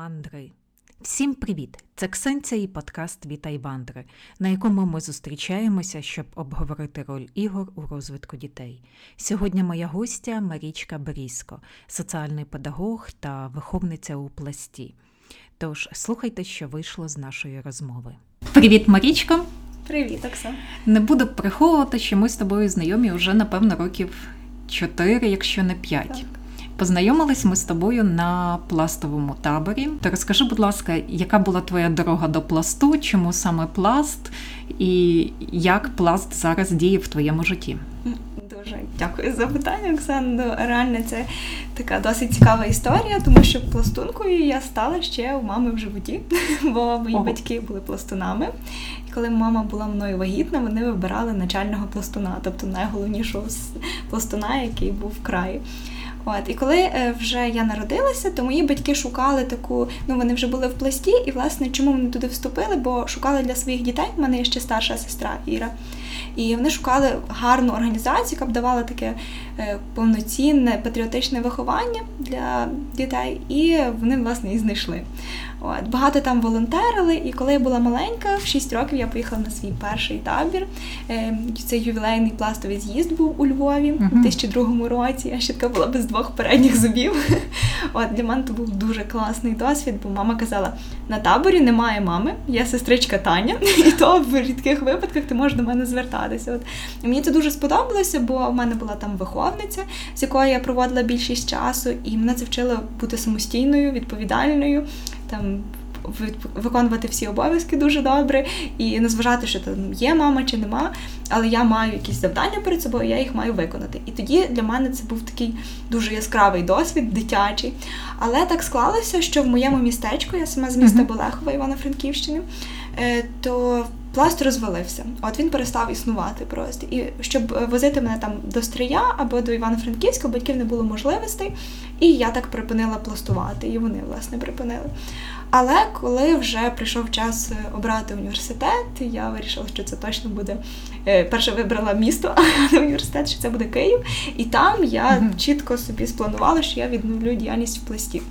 Вандри. Всім привіт! Це Ксенця і подкаст Вітай Вандри, на якому ми зустрічаємося, щоб обговорити роль ігор у розвитку дітей. Сьогодні моя гостя Марічка Берізко, соціальний педагог та виховниця у пласті. Тож слухайте, що вийшло з нашої розмови. Привіт, Марічко! Привіт, Оксана. Не буду приховувати, що ми з тобою знайомі вже, напевно, років 4, якщо не 5. Так. Познайомились ми з тобою на пластовому таборі. Та розкажи, будь ласка, яка була твоя дорога до пласту, чому саме пласт, і як пласт зараз діє в твоєму житті? Дуже дякую за питання, Оксана. Реально, це така досить цікава історія, тому що пластункою я стала ще у мами в животі, бо мої Ого. батьки були пластунами. І коли мама була мною вагітна, вони вибирали начального пластуна, тобто найголовнішого пластуна, який був в краї. От, і коли е, вже я народилася, то мої батьки шукали таку, ну вони вже були в пласті, і власне чому вони туди вступили? Бо шукали для своїх дітей. У мене є ще старша сестра Іра. І вони шукали гарну організацію, яка б давала таке е, повноцінне патріотичне виховання для дітей, і вони власне і знайшли. От багато там волонтерили, і коли я була маленька, в 6 років я поїхала на свій перший табір. Е, Це ювілейний пластовий з'їзд був у Львові у Мгм. 2002 році. Я ще така була без двох передніх зубів. От для мене це був дуже класний досвід, бо мама казала: на таборі немає мами, є сестричка Таня, і то в рідких випадках ти можеш до мене звертатися. От і мені це дуже сподобалося, бо в мене була там виховниця, з якою я проводила більшість часу, і мене це вчило бути самостійною, відповідальною, там виконувати всі обов'язки дуже добре, і не зважати, що там є мама чи нема, але я маю якісь завдання перед собою, я їх маю виконати. І тоді для мене це був такий дуже яскравий досвід, дитячий. Але так склалося, що в моєму містечку, я сама з міста. Болехова, Івано-Франківщини, е, то пласт розвалився. От він перестав існувати просто. І щоб е, возити мене там до Стрия або до Івано-Франківська, батьків не було можливостей, і я так припинила пластувати, і вони, власне, припинили. Але коли вже прийшов час е, обрати університет, я вирішила, що це точно буде. е, Перше вибрала місто, а не університет, що це буде Київ. І там я чітко собі спланувала, що я відновлю діяльність в пласті.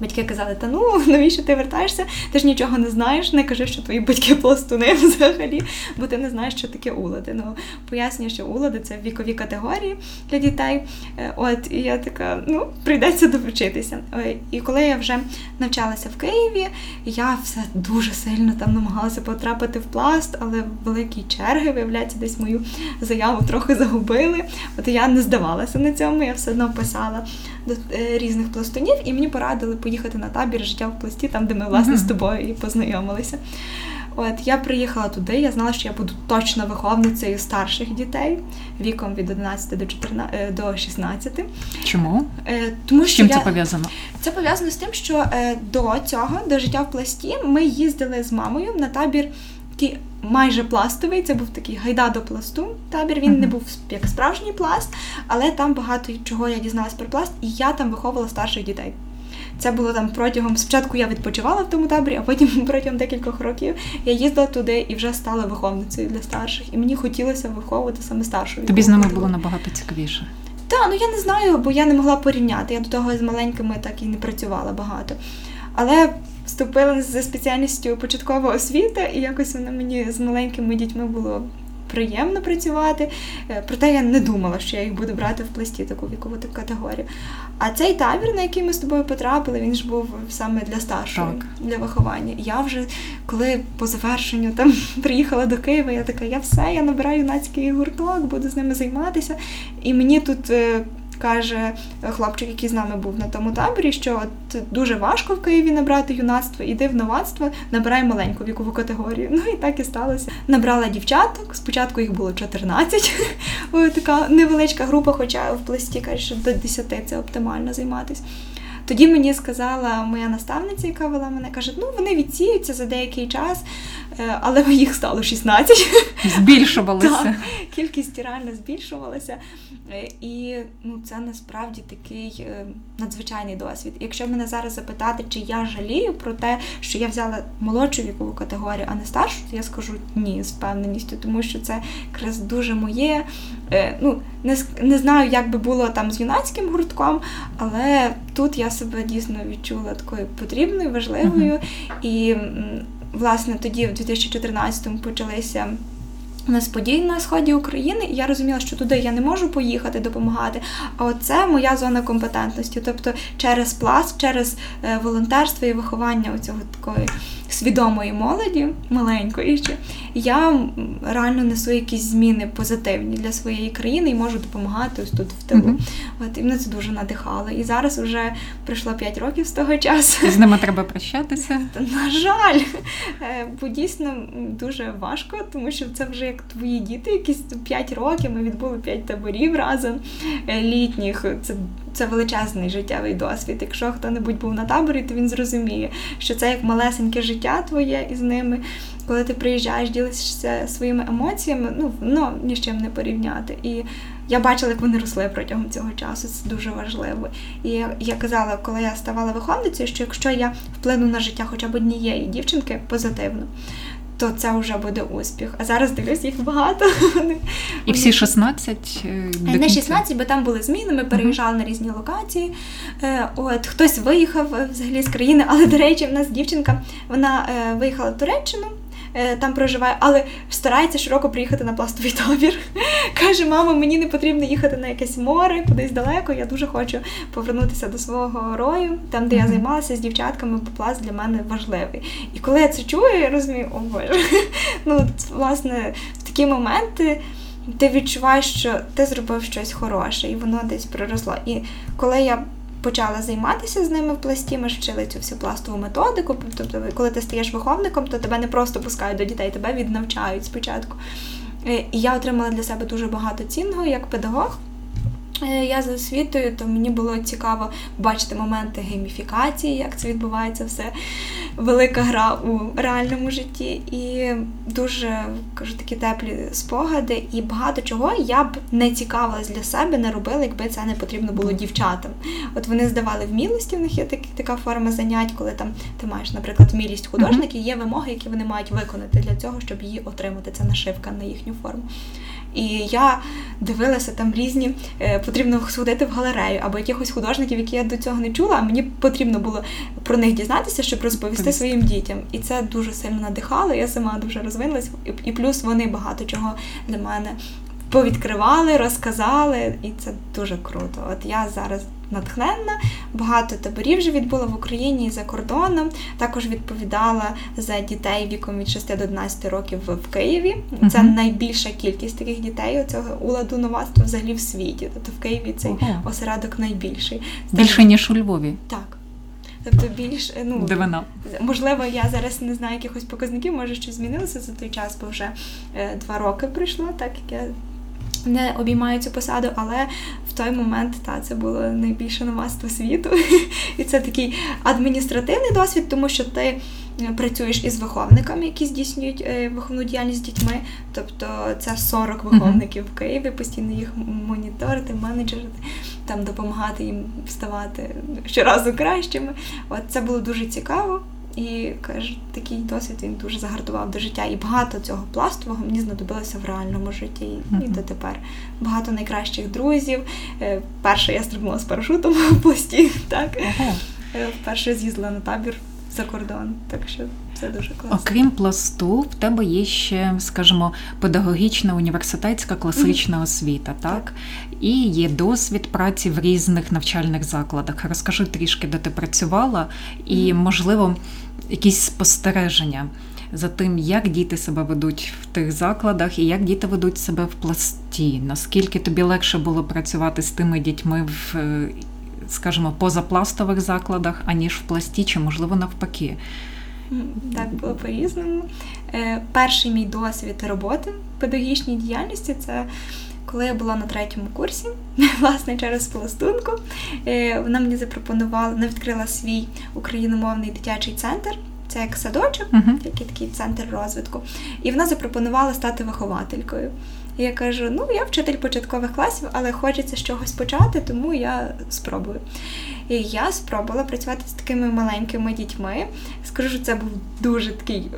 Батьки казали, та ну навіщо ти вертаєшся? Ти ж нічого не знаєш, не кажи, що твої батьки пластуни взагалі, бо ти не знаєш, що таке улади. Ну пояснюю, що улади це вікові категорії для дітей. Е, От і я така, ну прийдеться довчитися. Е, І коли я вже навчалася в Києві, я все дуже сильно там намагалася потрапити в пласт, але великі черги, виявляється, десь мою заяву трохи загубили. От я не здавалася на цьому, я все одно писала різних пластунів, і мені порадили поїхати на табір життя в пласті, там, де ми власне з тобою і познайомилися. От я приїхала туди, я знала, що я буду точно виховницею старших дітей віком від 11 до 14, е, до 16. Чому? Е, Тому З що чим я... це пов'язано? Це пов'язано з тим, що е, до цього, до життя в пласті, ми їздили з мамою на табір такий майже пластовий. Це був такий гайда до пласту. Табір він Мгм. не був як справжній пласт, але там багато чого я дізналась про пласт, і я там виховувала старших дітей. Це було там протягом. Спочатку я відпочивала в тому таборі, а потім протягом декількох років я їздила туди і вже стала виховницею для старших. І мені хотілося виховувати саме старшу. Тобі з ними було набагато цікавіше. Так, ну я не знаю, бо я не могла порівняти. Я до того з маленькими так і не працювала багато. Але вступила за спеціальністю початкова освіта, і якось вона мені з маленькими дітьми було приємно працювати. Е, Проте я не думала, що я їх буду брати в пласті таку вікову таку категорію. А цей табір, на який ми з тобою потрапили, він ж був саме для старшого, Так. для виховання. Я вже, коли по завершенню там приїхала до Києва, я така, я все, я набираю юнацький гурток, буду з ними займатися. І мені тут е, каже хлопчик, який з нами був на тому таборі, що от дуже важко в Києві набрати юнацтво, іди в новацтво, набирай маленьку вікову категорію. Ну і так і сталося. Набрала дівчаток. Спочатку їх було 14, така невеличка група, хоча в пласті каже, що до 10 це оптимально займатися. Тоді мені сказала моя наставниця, яка вела мене, каже, ну вони відсіються за деякий час, але їх стало 16. Збільшувалися. Так, кількість реально збільшувалася. Е, І ну, це насправді такий е, надзвичайний досвід. Якщо мене зараз запитати, чи я жалію про те, що я взяла молодшу вікову категорію, а не старшу, то я скажу ні з впевненістю, тому що це якраз дуже моє. Е, Ну, не, не знаю, як би було там з юнацьким гуртком, але тут я себе дійсно відчула такою потрібною, важливою. І власне тоді, в 2014-му, почалися. У нас подій на сході України, і я розуміла, що туди я не можу поїхати допомагати. А це моя зона компетентності. Тобто через пласт, через е, волонтерство і виховання у цього такої свідомої молоді, маленької ще, я реально несу якісь зміни позитивні для своєї країни і можу допомагати ось тут в тилу. Mm-hmm. От і мене це дуже надихало. І зараз вже пройшло 5 років з того часу. З ними треба прощатися. На жаль, е, бо дійсно дуже важко, тому що це вже як твої діти, якісь 5 років. Ми відбули 5 таборів разом е, літніх. Це це величезний життєвий досвід. Якщо хто-небудь був на таборі, то він зрозуміє, що це як малесеньке життя твоє із ними. Коли ти приїжджаєш, ділишся своїми емоціями, ну воно ні з чим не порівняти. І я бачила, як вони росли протягом цього часу. Це дуже важливо. І я, я казала, коли я ставала виховницею, що якщо я вплину на життя хоча б однієї дівчинки позитивно, то це вже буде успіх. А зараз дивлюсь, їх багато. І всі 16? Е, е, не 16, бо там були зміни, ми переїжджали на різні локації. Е, от Хтось виїхав взагалі з країни, але, до речі, в нас дівчинка вона виїхала в Туреччину. Е, там проживає, але старається широко приїхати на пластовий табір. Каже, мама, мені не потрібно їхати на якесь море, кудись далеко. Я дуже хочу повернутися до свого рою, там, де я займалася з дівчатками, пласт для мене важливий. І коли я це чую, я розумію, о боже. Ну, власне, в такі моменти. Ти відчуваєш, що ти зробив щось хороше, і воно десь проросло. І коли я почала займатися з ними в пласті. Ми вчили цю всю пластову методику. Тобто, коли ти стаєш виховником, то тебе не просто пускають до дітей, тебе віднавчають спочатку. Е, і я отримала для себе дуже багато цінного як педагог. Е, я за освітою, то мені було цікаво бачити моменти гейміфікації, як це відбувається все велика гра у реальному житті. І дуже кажу такі теплі спогади. І багато чого я б не цікавилась для себе, не робила, якби це не потрібно було дівчатам. От вони здавали вмілості, в них є так, така форма занять, коли там ти маєш, наприклад, вмілість художників, є вимоги, які вони мають виконати для цього, щоб її отримати. Це нашивка на їхню форму. І я дивилася там різні, е, потрібно сходити в галерею або якихось художників, які я до цього не чула, а мені потрібно було про них дізнатися, щоб розповісти своїм дітям. І це дуже сильно надихало. Я сама дуже розвинулася, і плюс вони багато чого для мене повідкривали, розказали, і це дуже круто. От я зараз натхненна. Багато таборів вже відбула в Україні і за кордоном. Також відповідала за дітей віком від 6 до 11 років в Києві. Це uh-huh. найбільша кількість таких дітей. Оцього уладу новацтва взагалі в світі. Тобто в Києві цей uh-huh. осередок найбільший. Більше ніж у Львові. Так. Тобто більш ну Дивина. можливо, я зараз не знаю якихось показників, може щось змінилося за той час, бо вже е, два роки пройшло, так як я не обіймаю цю посаду, але в той момент та це було найбільше новаство світу. І це такий адміністративний досвід, тому що ти е, працюєш із виховниками, які здійснюють е, виховну діяльність з дітьми. Тобто це 40 виховників в Києві, постійно їх моніторити, менеджерити, там допомагати їм ставати щоразу кращими. От це було дуже цікаво. І каже, такий досвід він дуже загартував до життя. І багато цього пластового мені знадобилося в реальному житті. Mm-hmm. І дотепер багато найкращих друзів. Е, перше я стрибнула з парашутом в пласті. Так uh-huh. вперше з'їздила на табір за кордон. Так що це дуже класно. Окрім пласту, в тебе є ще, скажімо, педагогічна університетська класична mm-hmm. освіта, так? так? І є досвід праці в різних навчальних закладах. Розкажи трішки, де ти працювала, і, можливо, якісь спостереження. За тим, як діти себе ведуть в тих закладах і як діти ведуть себе в пласті. Наскільки тобі легше було працювати з тими дітьми в, е, скажімо, позапластових закладах, аніж в пласті, чи можливо навпаки? Так було по-різному. Е, перший мій досвід роботи в педагогічній діяльності це коли я була на третьому курсі, власне, через пластунку, е, вона мені запропонувала, вона відкрила свій україномовний дитячий центр. Це як садочок, uh-huh. який такий центр розвитку. І вона запропонувала стати вихователькою. І я кажу: ну, я вчитель початкових класів, але хочеться з чогось почати, тому я спробую. І я спробувала працювати з такими маленькими дітьми. Скажу, що це був дуже такий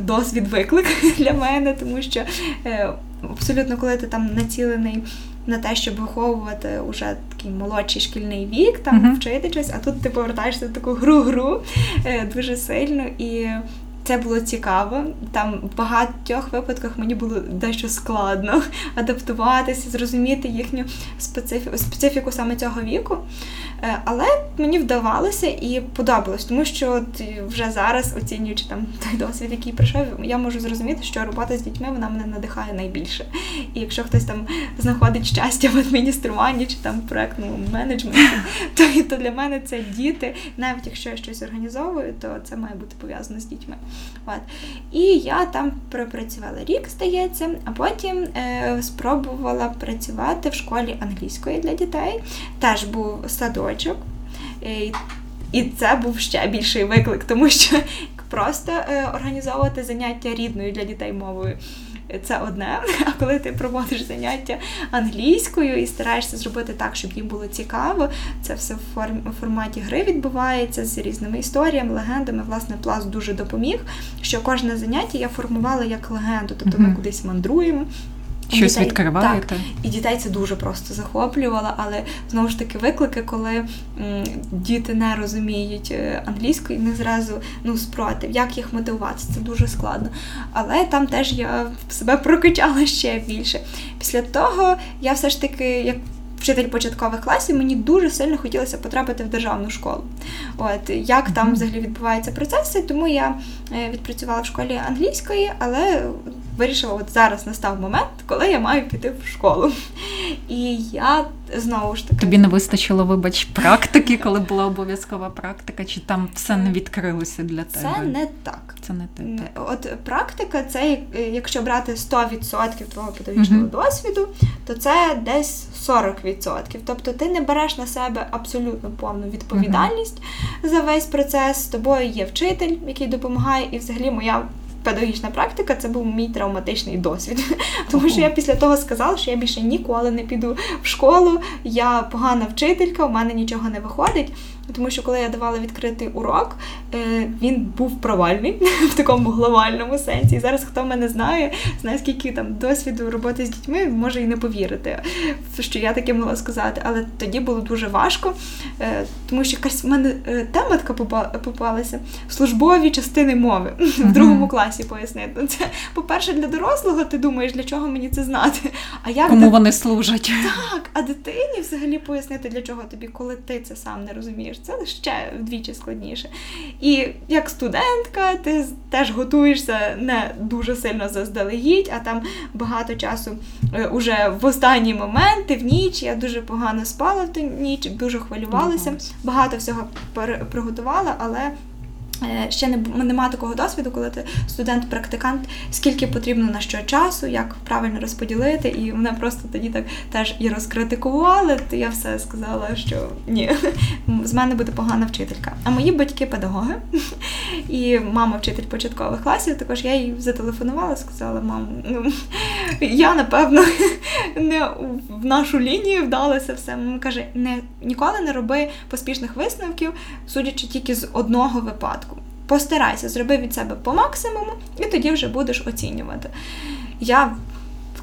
досвід виклик для мене, тому що е, абсолютно, коли ти там націлений на те, щоб виховувати уже такий молодший шкільний вік, там uh-huh. вчити щось, а тут ти повертаєшся в таку гру-гру е, дуже сильно і. Це було цікаво. Там в багатьох випадках мені було дещо складно адаптуватися, зрозуміти їхню специфіку, специфіку саме цього віку. Е, але мені вдавалося і подобалось, тому що от вже зараз, оцінюючи там той досвід, який прийшов, я можу зрозуміти, що робота з дітьми вона мене надихає найбільше. І якщо хтось там знаходить щастя в адмініструванні чи там проектному менеджменті, то, то для мене це діти. Навіть якщо я щось організовую, то це має бути пов'язано з дітьми. От. І я там пропрацювала рік, здається, а потім е, спробувала працювати в школі англійської для дітей. Теж був садочок. Е, і це був ще більший виклик, тому що просто е, організовувати заняття рідною для дітей мовою це одне. А коли ти проводиш заняття англійською і стараєшся зробити так, щоб їм було цікаво, це все в форматі гри відбувається з різними історіями, легендами. Власне, пласт дуже допоміг. Що кожне заняття я формувала як легенду, тобто ми кудись мандруємо. Щось дітей, відкриваєте. Так, І дітей це дуже просто захоплювало, але знову ж таки виклики, коли м, діти не розуміють е, англійську і не зразу ну, спротив, як їх мотивувати, це дуже складно. Але там теж я себе прокачала ще більше. Після того я все ж таки, як вчитель початкових класів, мені дуже сильно хотілося потрапити в державну школу. От Як там взагалі відбуваються процеси, тому я е, відпрацювала в школі англійської, але вирішила, от зараз настав момент, коли я маю піти в школу. І я знову ж таки. Тобі не вистачило, вибач, практики, коли була обов'язкова практика, чи там все не відкрилося для тебе? Це не так. Це не те. Так. От практика, це якщо брати 100% твого педагогічного uh досвіду, то це десь 40%. Тобто ти не береш на себе абсолютно повну відповідальність uh за весь процес. З тобою є вчитель, який допомагає, і взагалі моя педагогічна практика це був мій травматичний досвід. Тому що я після того сказала, що я більше ніколи не піду в школу, я погана вчителька, у мене нічого не виходить. Тому що коли я давала відкритий урок, е, він був провальний в такому глобальному сенсі. І зараз, хто мене знає, знає, скільки там досвіду роботи з дітьми, може і не повірити, що я таке могла сказати. Але тоді було дуже важко, е, тому що якась в мене е, тема така попалася службові частини мови в другому класі пояснити. Ну, це, по-перше, для дорослого ти думаєш, для чого мені це знати. А як Кому вони служать? Так, а дитині взагалі пояснити, для чого тобі, коли ти це сам не розумієш це ще вдвічі складніше. І як студентка, ти теж готуєшся не дуже сильно заздалегідь, а там багато часу е, уже в останні моменти, в ніч. Я дуже погано спала в ту ніч, дуже хвилювалася, багато всього приготувала, але. Е, ще не нема такого досвіду, коли ти студент-практикант, скільки потрібно на що часу, як правильно розподілити, і мене просто тоді так теж і розкритикували. То я все сказала, що ні, з мене буде погана вчителька. А мої батьки педагоги і мама вчитель початкових класів. Також я їй зателефонувала, сказала: мам, ну я напевно не в нашу лінію вдалася все. Мама каже: не ніколи не роби поспішних висновків, судячи тільки з одного випадку. Постарайся, зроби від себе по максимуму, і тоді вже будеш оцінювати. Я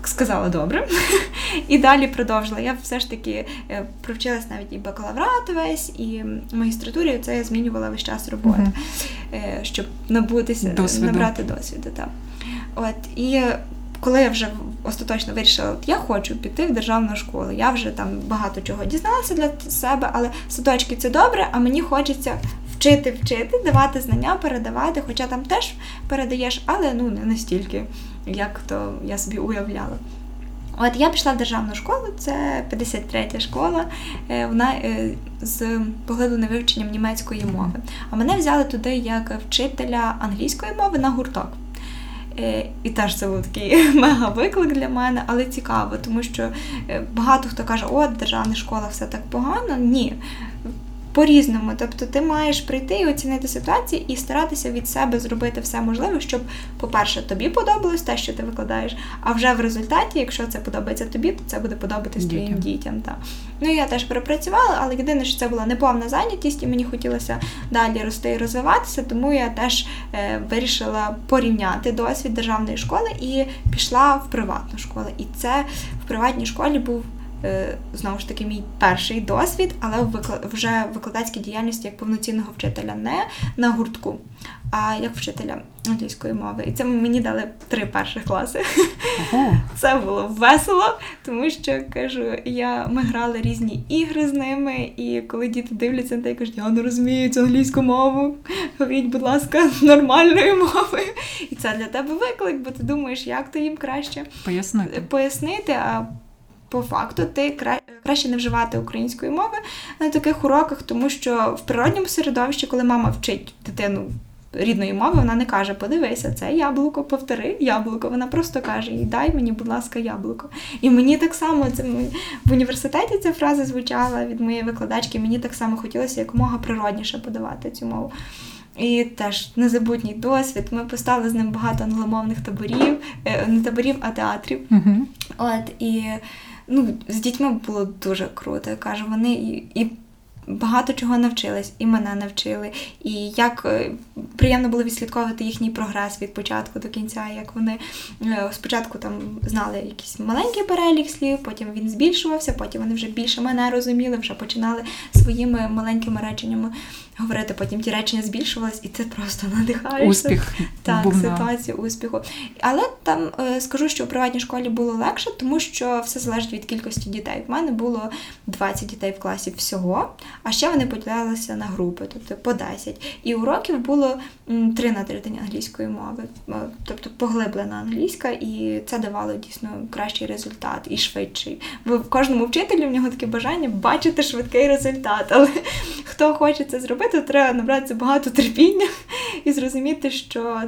сказала добре. І далі продовжила. Я все ж таки е, провчилась навіть і бакалаврат весь, і магістратурі це я змінювала весь час роботи, uh щоб набутися, досвіду. набрати досвіду. Так. От, І коли я вже остаточно вирішила, от я хочу піти в державну школу, я вже там багато чого дізналася для себе, але садочки це добре, а мені хочеться вчити, вчити, давати знання, передавати, хоча там теж передаєш, але ну не настільки, як то я собі уявляла. От я пішла в державну школу, це 53-я школа, е, вона е, з поглибленим вивченням німецької мови. А мене взяли туди як вчителя англійської мови на гурток. Е, і теж це був такий мега виклик для мене, але цікаво, тому що багато хто каже, о, державна школа все так погано. Ні по-різному. Тобто ти маєш прийти і оцінити ситуацію і старатися від себе зробити все можливе, щоб, по-перше, тобі подобалось те, що ти викладаєш, а вже в результаті, якщо це подобається тобі, то це буде подобатись Дітям. твоїм дітям. Так. Ну я теж перепрацювала, але єдине, що це була неповна зайнятість, і мені хотілося далі рости і розвиватися, тому я теж е, вирішила порівняти досвід державної школи і пішла в приватну школу. І це в приватній школі був знову ж таки мій перший досвід, але вже викладацькій діяльності як повноцінного вчителя, не на гуртку, а як вчителя англійської мови. І це мені дали три перших класи. Ого. Це було весело, тому що кажу, я ми грали різні ігри з ними, і коли діти дивляться на те кажуть, я не розумію цю англійську мову, говоріть, будь ласка, нормальною мовою. І це для тебе виклик, бо ти думаєш, як то їм краще пояснити. пояснити. а по факту ти кра... краще не вживати української мови на таких уроках, тому що в природньому середовищі, коли мама вчить дитину рідної мови, вона не каже, подивися, це яблуко, повтори яблуко. Вона просто каже: дай мені, будь ласка, яблуко. І мені так само це в університеті ця фраза звучала від моєї викладачки. Мені так само хотілося якомога природніше подавати цю мову. І теж незабутній досвід. Ми поставили з ним багато англомовних таборів, е, не таборів, а театрів. Uh-huh. От і ну, з дітьми було дуже круто. Я кажу, вони і, і багато чого навчились, і мене навчили. І як е, приємно було відслідковувати їхній прогрес від початку до кінця, як вони е, спочатку там знали якийсь маленький перелік слів, потім він збільшувався, потім вони вже більше мене розуміли, вже починали своїми маленькими реченнями говорити. Потім ті речення збільшувались, і це просто надихає. Успіх. Так, був ситуація успіху. Але там е, скажу, що у приватній школі було легше, тому що все залежить від кількості дітей. В мене було 20 дітей в класі всього, а ще вони поділялися на групи, тобто по 10. І уроків було 3 на тиждень англійської мови, тобто поглиблена англійська, і це давало дійсно кращий результат і швидший. Бо в кожному вчителі в нього таке бажання бачити швидкий результат. Але хто хоче це зробити, треба набратися багато терпіння і зрозуміти, що.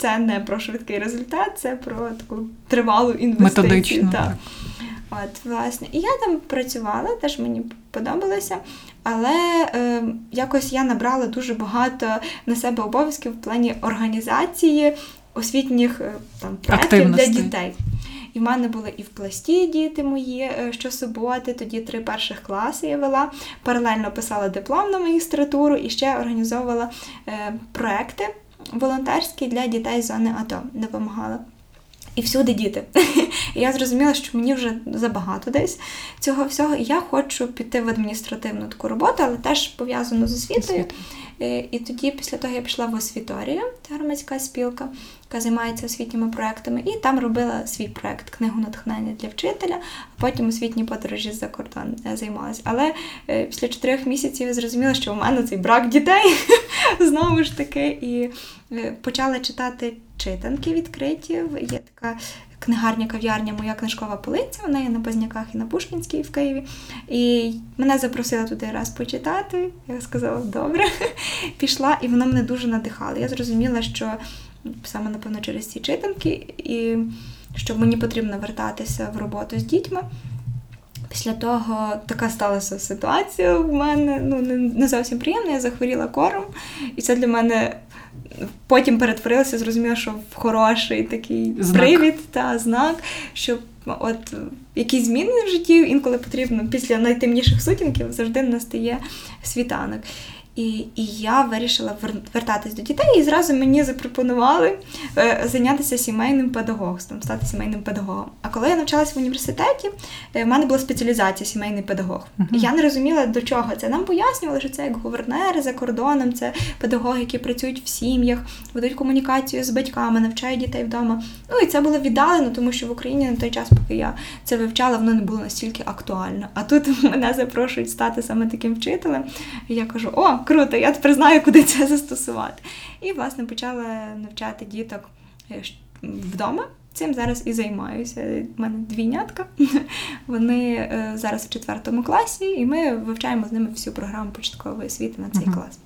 Це не про швидкий результат, це про таку тривалу інвестицію. Методично. Так. От, власне. І я там працювала, теж мені подобалося, але е, якось я набрала дуже багато на себе обов'язків в плані організації освітніх е, там проєктів для дітей. І в мене були і в пласті діти мої е, щосуботи, тоді три перших класи я вела, паралельно писала диплом на магістратуру і ще організовувала е, проекти волонтерські для дітей з зони АТО, допомагала. І всюди діти. І я зрозуміла, що мені вже забагато десь цього всього. Я хочу піти в адміністративну таку роботу, але теж пов'язану з освітою. Е, і тоді, після того, я пішла в освіторію, це громадська спілка, яка займається освітніми проектами, і там робила свій проект книгу натхнення для вчителя, а потім освітні подорожі за кордон е, займалася. Але е, після чотирьох місяців я зрозуміла, що у мене цей брак дітей знову ж таки, і почала читати читанки відкриті. Є така книгарня кав'ярня Моя книжкова полиця. Вона є на Позняках і на Пушкінській в Києві. І мене запросили туди раз почитати. Я сказала, добре. Пішла, і воно мене дуже надихало. Я зрозуміла, що саме, напевно, через ці читанки, і що мені потрібно вертатися в роботу з дітьми. Після того така сталася ситуація в мене ну, не зовсім приємна. Я захворіла кором, і це для мене потім перетворилася, зрозуміла, що в хороший такий знак. привід та знак, що от якісь зміни в житті інколи потрібно після найтемніших сутінків завжди настає світанок. І і я вирішила вертатись до дітей, і зразу мені запропонували е, зайнятися сімейним педагогством, стати сімейним педагогом. А коли я навчалася в університеті, е, в мене була спеціалізація сімейний педагог. Uh-huh. Я не розуміла, до чого це. Нам пояснювали, що це як гувернери за кордоном, це педагоги, які працюють в сім'ях, ведуть комунікацію з батьками, навчають дітей вдома. Ну і це було віддалено, тому що в Україні на той час, поки я це вивчала, воно не було настільки актуально. А тут мене запрошують стати саме таким вчителем. І я кажу: о! Круто, я тепер знаю, куди це застосувати. І, власне, почала навчати діток е, вдома. Цим зараз і займаюся. У мене двійнятка. Вони е, зараз в четвертому класі, і ми вивчаємо з ними всю програму початкової освіти на цей uh-huh. клас.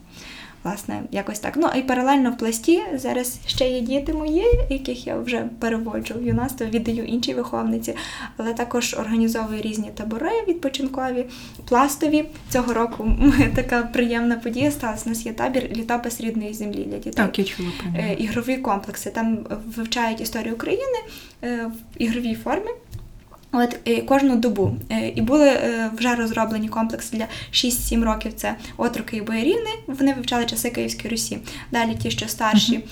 Власне, якось так. Ну і паралельно в пласті зараз ще є діти мої, яких я вже переводжу в юнацтво, віддаю іншій виховниці, але також організовую різні табори відпочинкові, пластові. Цього року така приємна подія сталася. У нас є табір літопис рідної землі для дітей. Так, я чула е, Ігрові комплекси. Там вивчають історію України е, в ігровій формі. От і кожну добу. Е, і були е, вже розроблені комплекси для 6-7 років. Це отроки і боярівни. Вони вивчали часи Київської Русі. Далі ті, що старші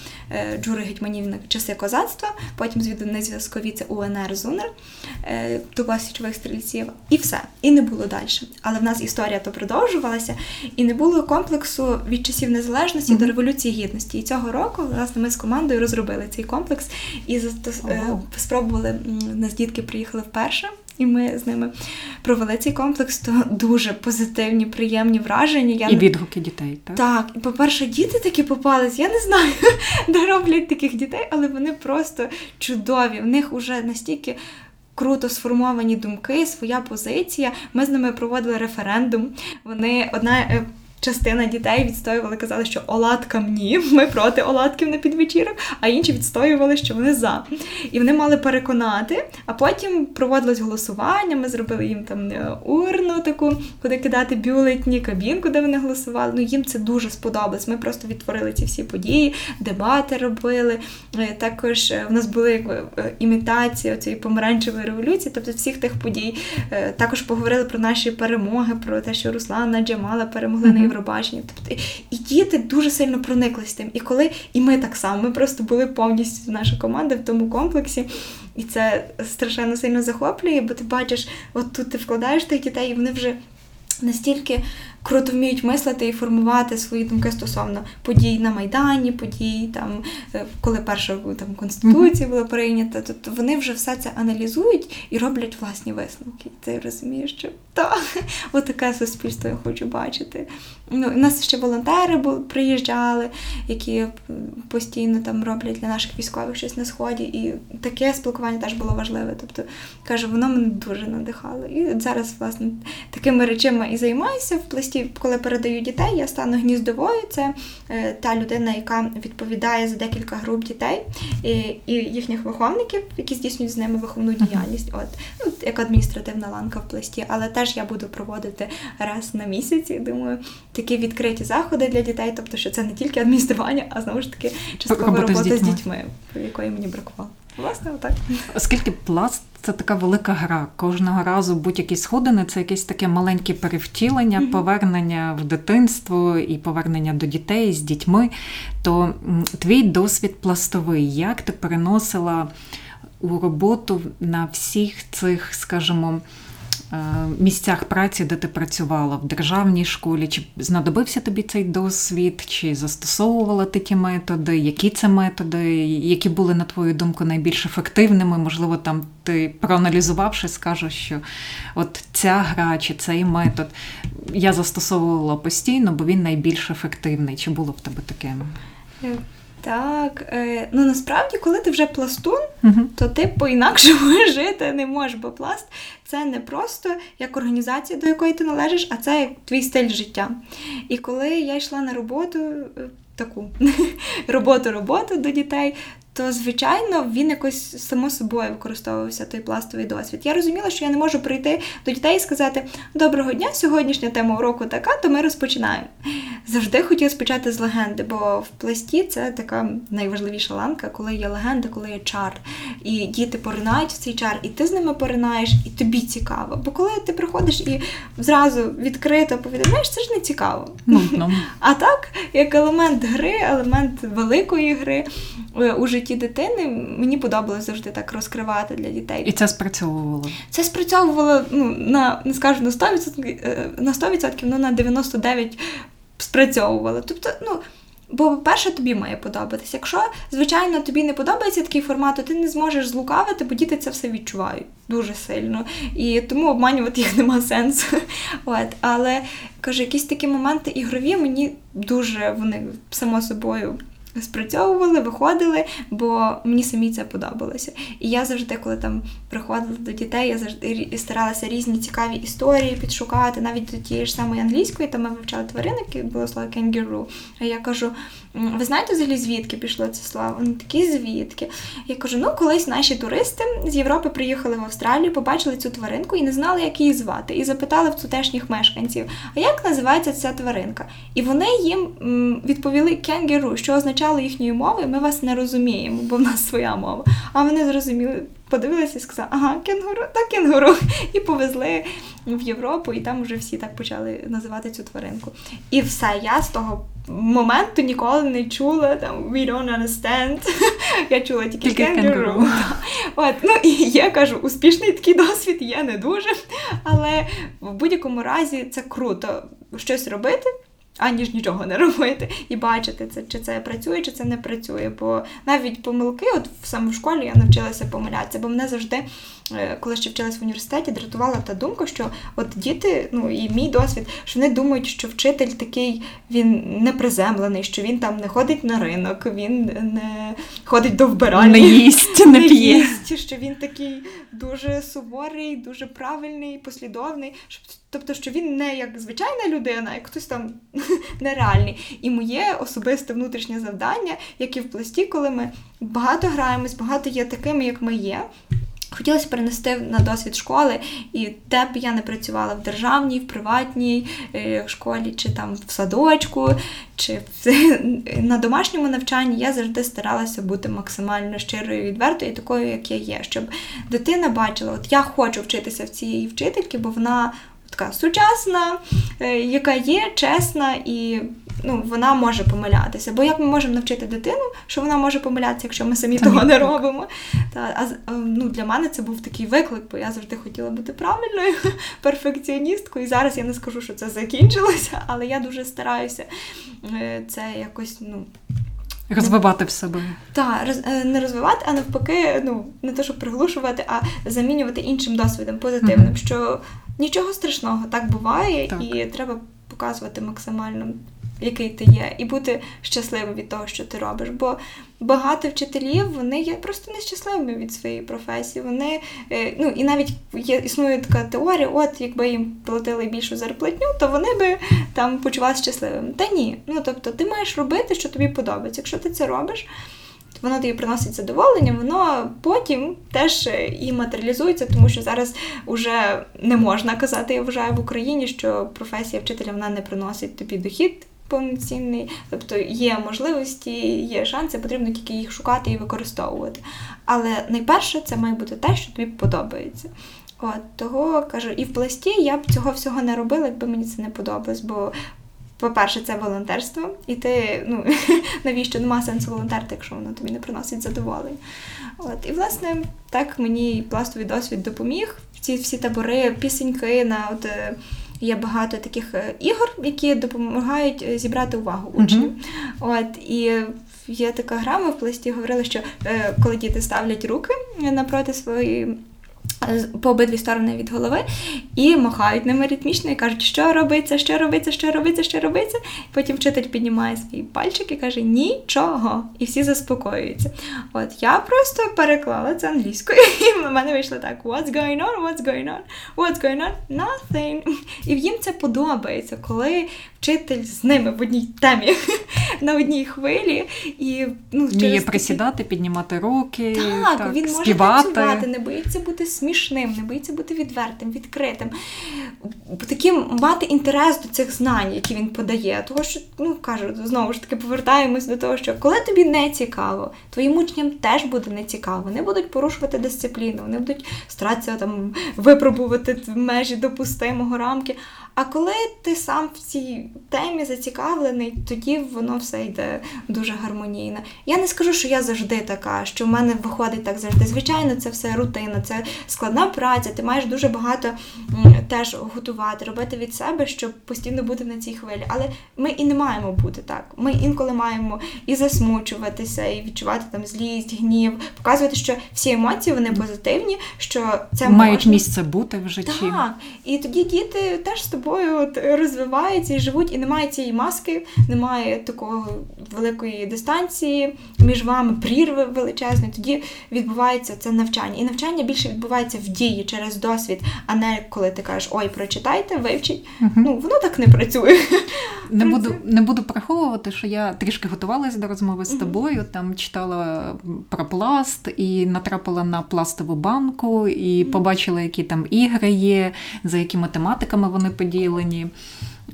джури гетьманів на часи козацтва, потім звіддані зв'язкові це УНР ЗУНР, тупа січових стрільців, і все. І не було далі. Але в нас історія то продовжувалася, і не було комплексу від часів незалежності uh-huh. до революції гідності. І цього року власне ми з командою розробили цей комплекс і uh-huh. спробували нас дітки приїхали вперше вперше, і ми з ними провели цей комплекс. То дуже позитивні, приємні враження. Я... І відгуки дітей, так? Так, і по-перше, діти такі попались. Я не знаю, де роблять таких дітей, але вони просто чудові. В них вже настільки. Круто сформовані думки, своя позиція. Ми з ними проводили референдум. Вони одна е, частина дітей відстоювали, казали, що оладкам ні, ми проти оладків на підвечірок, а інші відстоювали, що вони за. І вони мали переконати, а потім проводилось голосування. Ми зробили їм там е, урну таку, куди кидати бюлетні, кабінку, де вони голосували. Ну їм це дуже сподобалось. Ми просто відтворили ці всі події, дебати робили. Е, також е, в нас були імітації цієї помаранчевої революції, тобто всіх тих подій. Також поговорили про наші перемоги, про те, що Руслана Джамала перемогли на Євробачення. Тобто і діти дуже сильно прониклись тим. І коли і ми так само, ми просто були повністю наша команда в тому комплексі. І це страшенно сильно захоплює, бо ти бачиш, от тут ти вкладаєш тих дітей, і вони вже настільки круто вміють мислити і формувати свої думки стосовно подій на Майдані, подій, там, е, коли перша там, конституція була прийнята. Тобто вони вже все це аналізують і роблять власні висновки. І Ти розумієш, що так, отаке суспільство я хочу бачити. Ну, У нас ще волонтери приїжджали, які постійно там роблять для наших військових щось на сході. І таке спілкування теж було важливе. Тобто, кажу, воно мене дуже надихало. І зараз, власне, такими речами і займаюся в місті, коли передаю дітей, я стану гніздовою. Це е, та людина, яка відповідає за декілька груп дітей і і їхніх виховників, які здійснюють з ними виховну діяльність. От ну, як адміністративна ланка в пласті, але теж я буду проводити раз на місяць. Думаю, такі відкриті заходи для дітей, тобто, що це не тільки адміністрування, а знову ж таки часткова робота, робота з дітьми, якої мені бракувало. Власне, отак. Оскільки пласт це така велика гра. Кожного разу будь-які сходини це якесь таке маленьке перевтілення, mm-hmm. повернення в дитинство і повернення до дітей з дітьми. То твій досвід пластовий, як ти переносила у роботу на всіх цих, скажімо, місцях праці, де ти працювала в державній школі, чи знадобився тобі цей досвід, чи застосовувала ти ті методи, які це методи, які були, на твою думку, найбільш ефективними? Можливо, там ти проаналізувавши, скажеш, що от ця гра чи цей метод я застосовувала постійно, бо він найбільш ефективний. Чи було в тебе таке? Так, е, ну насправді, коли ти вже пластун, uh-huh. то ти по-інакшому жити не можеш, бо пласт це не просто як організація, до якої ти належиш, а це як твій стиль життя. І коли я йшла на роботу, е, таку роботу-роботу до дітей, то, звичайно, він якось само собою використовувався той пластовий досвід. Я розуміла, що я не можу прийти до дітей і сказати: Доброго дня, сьогоднішня тема уроку така, то ми розпочинаємо. Завжди хотіла спочати з легенди, бо в пласті це така найважливіша ланка, коли є легенда, коли є чар. І діти поринають в цей чар, і ти з ними поринаєш, і тобі цікаво. Бо коли ти приходиш і зразу відкрито повідомляєш, це ж не цікаво. Ну, ну. А так, як елемент гри, елемент великої гри е, у житті дитини, мені подобалось завжди так розкривати для дітей. І це спрацьовувало? Це спрацьовувало ну, на не скажу на 100%, е, на 100%, ну на 99% спрацьовувало. Тобто, ну. Бо, по-перше, тобі має подобатися. Якщо, звичайно, тобі не подобається такий формат, то ти не зможеш злукавити, бо діти це все відчувають дуже сильно. І тому обманювати їх нема сенсу. От. Але кажу, якісь такі моменти ігрові мені дуже вони само собою спрацьовували, виходили, бо мені самі це подобалося. І я завжди, коли там приходила до дітей, я завжди старалася різні цікаві історії підшукати, навіть до тієї ж самої англійської, там ми вивчали тваринки, було слово кенгуру. А я кажу: ви знаєте взагалі, звідки пішло це слово? Вони такі звідки? Я кажу: ну, колись наші туристи з Європи приїхали в Австралію, побачили цю тваринку і не знали, як її звати. І запитали в тутешніх мешканців, а як називається ця тваринка? І вони їм відповіли кенгуру, що означало їхньою мовою, ми вас не розуміємо, бо в нас своя мова. А вони зрозуміли подивилися і сказали, ага, кенгуру, так кенгуру. І повезли в Європу, і там вже всі так почали називати цю тваринку. І все, я з того моменту ніколи не чула там we don't understand. Я чула тільки, тільки кенгуру. кенгуру. От, ну і я кажу, успішний такий досвід є не дуже. Але в будь-якому разі це круто щось робити. Аніж нічого не робити і бачити це, чи це працює, чи це не працює. Бо навіть помилки, от саме в школі я навчилася помилятися, бо мене завжди, е, коли ще вчилась в університеті, дратувала та думка, що от діти, ну і мій досвід, що вони думають, що вчитель такий він неприземлений, що він там не ходить на ринок, він не ходить до вбиральні. Не їсть, не п'є. що він такий дуже суворий, дуже правильний, послідовний. Щоб- Тобто, що він не як звичайна людина, як хтось там нереальний. І моє особисте внутрішнє завдання, як і в пласті, коли ми багато граємось, багато є такими, як ми є. Хотілося перенести на досвід школи, і де б я не працювала в державній, в приватній е, школі, чи там в садочку, чи в, на домашньому навчанні, я завжди старалася бути максимально щирою, відвертою, такою, як я є, щоб дитина бачила, от я хочу вчитися в цієї вчительки, бо вона така сучасна, е, яка є, чесна і. Ну, вона може помилятися. Бо як ми можемо навчити дитину, що вона може помилятися, якщо ми самі того не робимо? Та, а е, ну, для мене це був такий виклик, бо я завжди хотіла бути правильною перфекціоністкою. І зараз я не скажу, що це закінчилося, але я дуже стараюся е, це якось ну, Розвивати в себе. та, роз, не розвивати, а навпаки, ну, не те, щоб приглушувати, а замінювати іншим досвідом, позитивним, Мгм. що нічого страшного, так буває, Так. і треба показувати максимально, який ти є, і бути щасливим від того, що ти робиш. Бо багато вчителів вони є просто нещасливими від своєї професії. Вони, е, ну, і навіть є, існує така теорія, от якби їм платили більшу зарплатню, то вони би там почувалися щасливими. Та ні. Ну тобто ти маєш робити, що тобі подобається. Якщо ти це робиш, воно тобі приносить задоволення, воно потім теж е, і матеріалізується, тому що зараз вже не можна казати, я вважаю, в Україні, що професія вчителя вона не приносить тобі дохід. Повноцінний, тобто є можливості, є шанси, потрібно тільки їх шукати і використовувати. Але найперше це має бути те, що тобі подобається. От того кажу, і в пласті я б цього всього не робила, якби мені це не подобалось. Бо, по-перше, це волонтерство, і ти ну навіщо нема сенсу волонтерити, якщо воно тобі не приносить задоволення. От і власне так мені пластовий досвід допоміг. Ці всі табори, пісеньки на от. е, Є багато таких е, ігор, які допомагають е, зібрати увагу учнів. От і є така гра, ми в пласті говорили, що е, коли діти ставлять руки напроти своєї. По обидві сторони від голови і махають ними ритмічно і кажуть, що робиться, що робиться, що робиться, що робиться. Потім вчитель піднімає свій пальчик і каже нічого, і всі заспокоюються. От я просто переклала це англійською, і в мене вийшло так: What's going on? What's going on? What's going on? Nothing. І їм це подобається, коли вчитель з ними в одній темі на одній хвилі. І ну через присідати, піднімати руки, так, він може співати. не боїться бути смішним, не боїться бути відвертим, відкритим. Таким мати інтерес до цих знань, які він подає. Того, що, ну кажу, знову ж таки повертаємось до того, що коли тобі не цікаво, твоїм учням теж буде не цікаво. Вони будуть порушувати дисципліну, вони будуть старатися там випробувати межі допустимого рамки. А коли ти сам в цій темі зацікавлений, тоді воно все йде дуже гармонійно. Я не скажу, що я завжди така, що в мене виходить так завжди. Звичайно, це все рутина, це складна праця. Ти маєш дуже багато теж готувати, робити від себе, щоб постійно бути на цій хвилі. Але ми і не маємо бути так. Ми інколи маємо і засмучуватися, і відчувати там злість, гнів, показувати, що всі емоції вони позитивні, що це Мають можна. місце бути в житті. Так, і тоді діти теж з тобою от розвиваються і живуть, і немає цієї маски, немає такого великої дистанції між вами, прірви величезної. Тоді відбувається це навчання. І навчання більше відбувається в дії через досвід, а не коли ти кажеш ой, прочитайте, вивчіть. Мгм. Ну воно так не працює. Не буду, не буду приховувати, що я трішки готувалася до розмови з тобою. Там читала про пласт і натрапила на пластову банку, і побачила, які там ігри є, за якими тематиками вони поділені.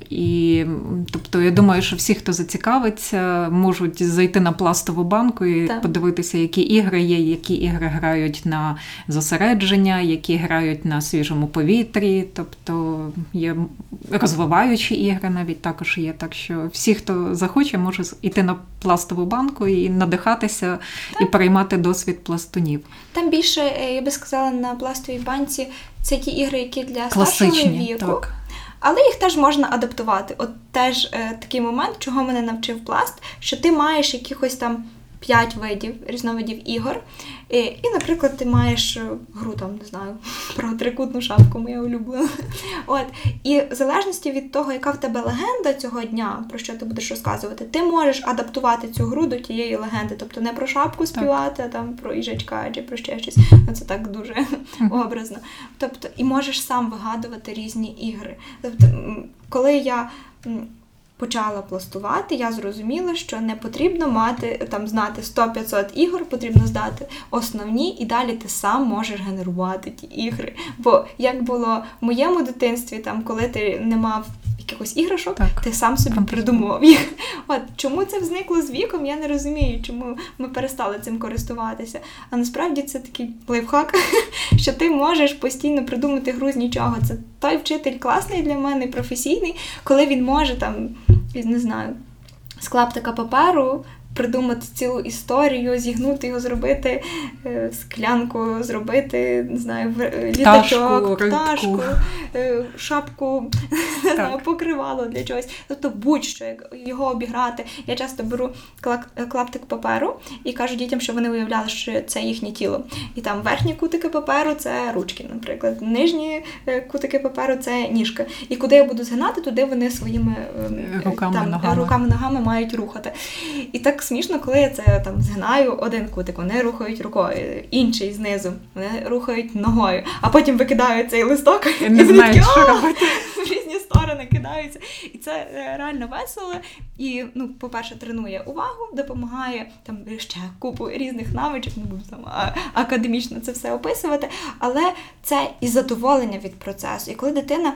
І тобто, я думаю, що всі, хто зацікавиться, можуть зайти на пластову банку і так. подивитися, які ігри є, які ігри грають на зосередження, які грають на свіжому повітрі. Тобто є розвиваючі ігри навіть також є. Так що всі, хто захоче, може йти на пластову банку і надихатися так. і переймати досвід пластунів. Там більше, е, я би сказала, на пластовій банці це ті ігри, які для старшого віку. Так. Але їх теж можна адаптувати. От теж е, такий момент, чого мене навчив пласт, що ти маєш якихось там п'ять видів різновидів ігор. І, і, наприклад, ти маєш е, гру там, не знаю, про трикутну шапку, моя улюблена. От. І в залежності від того, яка в тебе легенда цього дня, про що ти будеш розказувати, ти можеш адаптувати цю гру до тієї легенди. Тобто не про шапку співати, а там про їжачка чи про ще щось. Ну, Це так дуже образно. Тобто, і можеш сам вигадувати різні ігри. Тобто, коли я почала пластувати, я зрозуміла, що не потрібно мати там знати 100-500 ігор, потрібно здати основні, і далі ти сам можеш генерувати ті ігри. Бо як було в моєму дитинстві, там коли ти не мав якихось іграшок, так. ти сам собі придумував їх. От чому це зникло з віком, я не розумію, чому ми перестали цим користуватися. А насправді це такий лайфхак, що ти можеш постійно придумати гру з нічого. Це той вчитель класний для мене, професійний, коли він може там, не знаю, склаптика паперу придумати цілу історію, зігнути його, зробити е, склянку, зробити, не знаю, е, літачок, пташку, е, шапку, не знаю, покривало для чогось. Тобто будь-що його обіграти. Я часто беру клаптик паперу і кажу дітям, що вони уявляли, що це їхнє тіло. І там верхні кутики паперу це ручки, наприклад. Нижні кутики паперу це ніжки. І куди я буду згинати, туди вони своїми руками там, ногами. руками ногами мають рухати. І так смішно, коли я це там згинаю один кутик, вони рухають рукою, інший знизу, вони рухають ногою, а потім викидають цей листок і не знають, що робити. в різні сторони кидаються. І це е, реально весело. І, ну, по-перше, тренує увагу, допомагає там ще купу різних навичок, не буду там академічно це все описувати, але це і задоволення від процесу. І коли дитина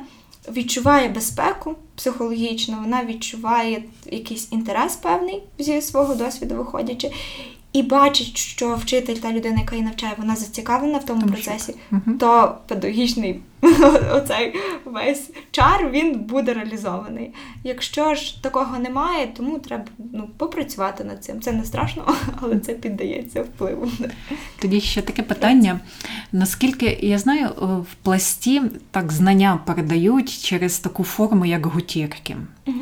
відчуває безпеку психологічно, вона відчуває якийсь інтерес певний зі свого досвіду виходячи. І бачить, що вчитель та людина, яка її навчає, вона зацікавлена в тому, тому процесі, що... то педагогічний оцей весь чар він буде реалізований. Якщо ж такого немає, тому треба ну, попрацювати над цим. Це не страшно, але це піддається впливу. Тоді ще таке питання. Наскільки я знаю, в пласті так знання передають через таку форму, як гутірки. Угу.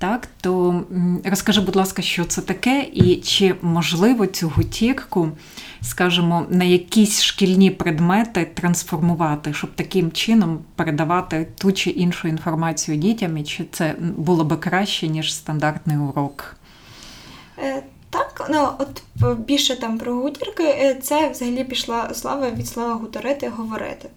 Так, то розкажи, будь ласка, що це таке, і чи можливо цю гутірку скажімо, на якісь шкільні предмети трансформувати, щоб таким чином передавати ту чи іншу інформацію дітям, і чи це було би краще, ніж стандартний урок? Е, так, ну от більше там про гутірки, е, це взагалі пішла слава від слова гуторити, говорити.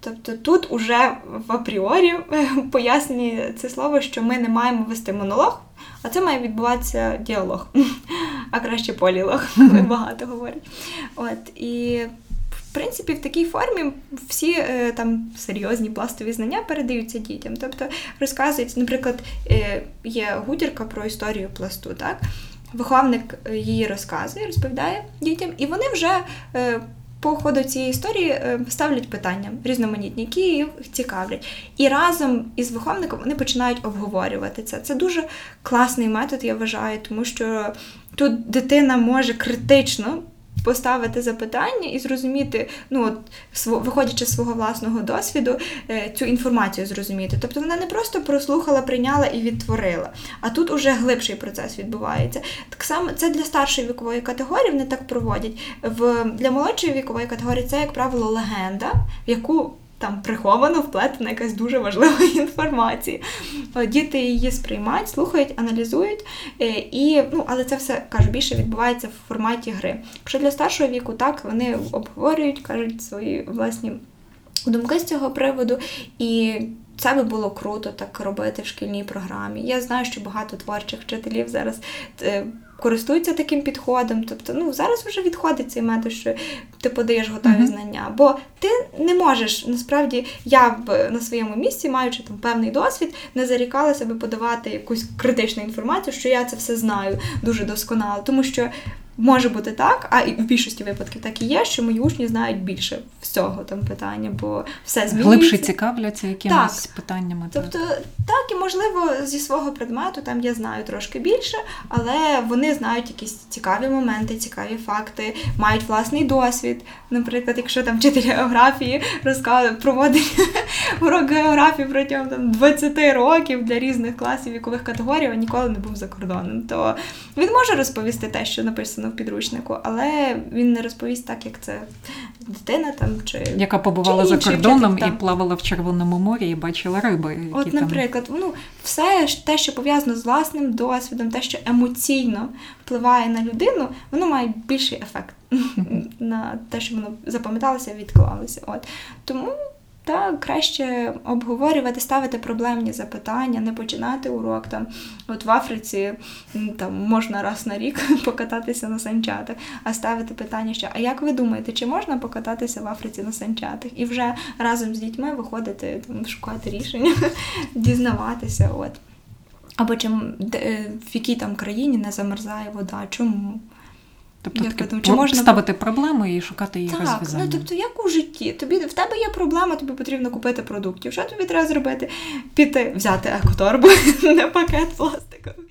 Тобто тут уже в апріорі е, пояснює це слово, що ми не маємо вести монолог, а це має відбуватися діалог, а краще полілог, коли багато говорять. От і. В принципі, в такій формі всі е, там серйозні пластові знання передаються дітям. Тобто розказують, наприклад, е, є гутірка про історію пласту. так? Виховник її розказує, розповідає дітям, і вони вже по ходу цієї історії е, ставлять питання різноманітні, які їх цікавлять. І разом із виховником вони починають обговорювати це. Це дуже класний метод, я вважаю, тому що тут дитина може критично поставити запитання і зрозуміти, ну от виходячи з свого власного досвіду, е, цю інформацію зрозуміти. Тобто вона не просто прослухала, прийняла і відтворила, а тут уже глибший процес відбувається. Так само це для старшої вікової категорії вони так проводять. В Для молодшої вікової категорії це, як правило, легенда, в яку там приховано вплетена якась дуже важлива інформація. Діти її сприймають, слухають, аналізують, е, і, ну, але це все кажу, більше відбувається в форматі гри. Якщо для старшого віку так, вони обговорюють, кажуть свої власні думки з цього приводу. І це би було круто так робити в шкільній програмі. Я знаю, що багато творчих вчителів зараз. Користуються таким підходом. Тобто, ну зараз вже відходить цей метод, що ти подаєш готові mm-hmm. знання. Бо ти не можеш, насправді, я б на своєму місці, маючи там певний досвід, не зарікалася би подавати якусь критичну інформацію, що я це все знаю дуже досконало, тому що Може бути так, а і в більшості випадків так і є, що мої учні знають більше всього там питання, бо все змінюється. Глибше цікавляться якимись так. питаннями. Тобто, так, і можливо, зі свого предмету там я знаю трошки більше, але вони знають якісь цікаві моменти, цікаві факти, мають власний досвід. Наприклад, якщо там вчитель географії розказує, проводить урок географії протягом там 20 років для різних класів вікових категорій, а ніколи не був за кордоном, то він може розповісти те, що написано в підручнику, але він не розповість так, як це дитина там чи яка побувала чи за кордоном і плавала в Червоному морі і бачила риби. Які От, наприклад, там... ну все те, що пов'язано з власним досвідом, те, що емоційно впливає на людину, воно має більший ефект на те, що воно запам'яталося, відклалося. От тому. Та краще обговорювати, ставити проблемні запитання, не починати урок. Там, От в Африці там можна раз на рік покататися на санчатах, а ставити питання, що а як ви думаєте, чи можна покататися в Африці на санчатах? І вже разом з дітьми виходити, там, шукати рішення, дізнаватися. От. Або чим е, в якій там країні не замерзає вода, чому? Тобто таки, думаю, чи можна ставити проблему і шукати її так, розв'язання? Ну, тобто, як у житті? Тобі в тебе є проблема, тобі потрібно купити продуктів. Що тобі треба зробити? Піти, взяти екоторбу, не пакет пластиковий,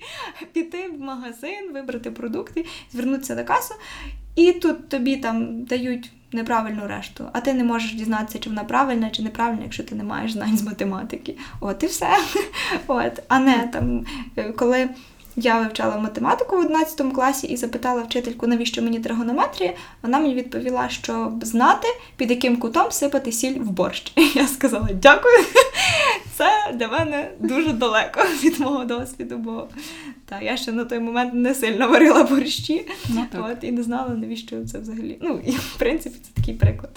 піти в магазин, вибрати продукти, звернутися до касу, і тут тобі там дають неправильну решту, а ти не можеш дізнатися, чи вона правильна, чи неправильна, якщо ти не маєш знань з математики. От і все. От, А не там, е, коли. Я вивчала математику в 11 класі і запитала вчительку, навіщо мені тригонометрія. Вона мені відповіла, щоб знати, під яким кутом сипати сіль в борщ. І я сказала дякую. Це для мене дуже далеко від мого досвіду, бо та, я ще на той момент не сильно варила борщі ну, от, і не знала, навіщо це взагалі. Ну, і в принципі, це такий приклад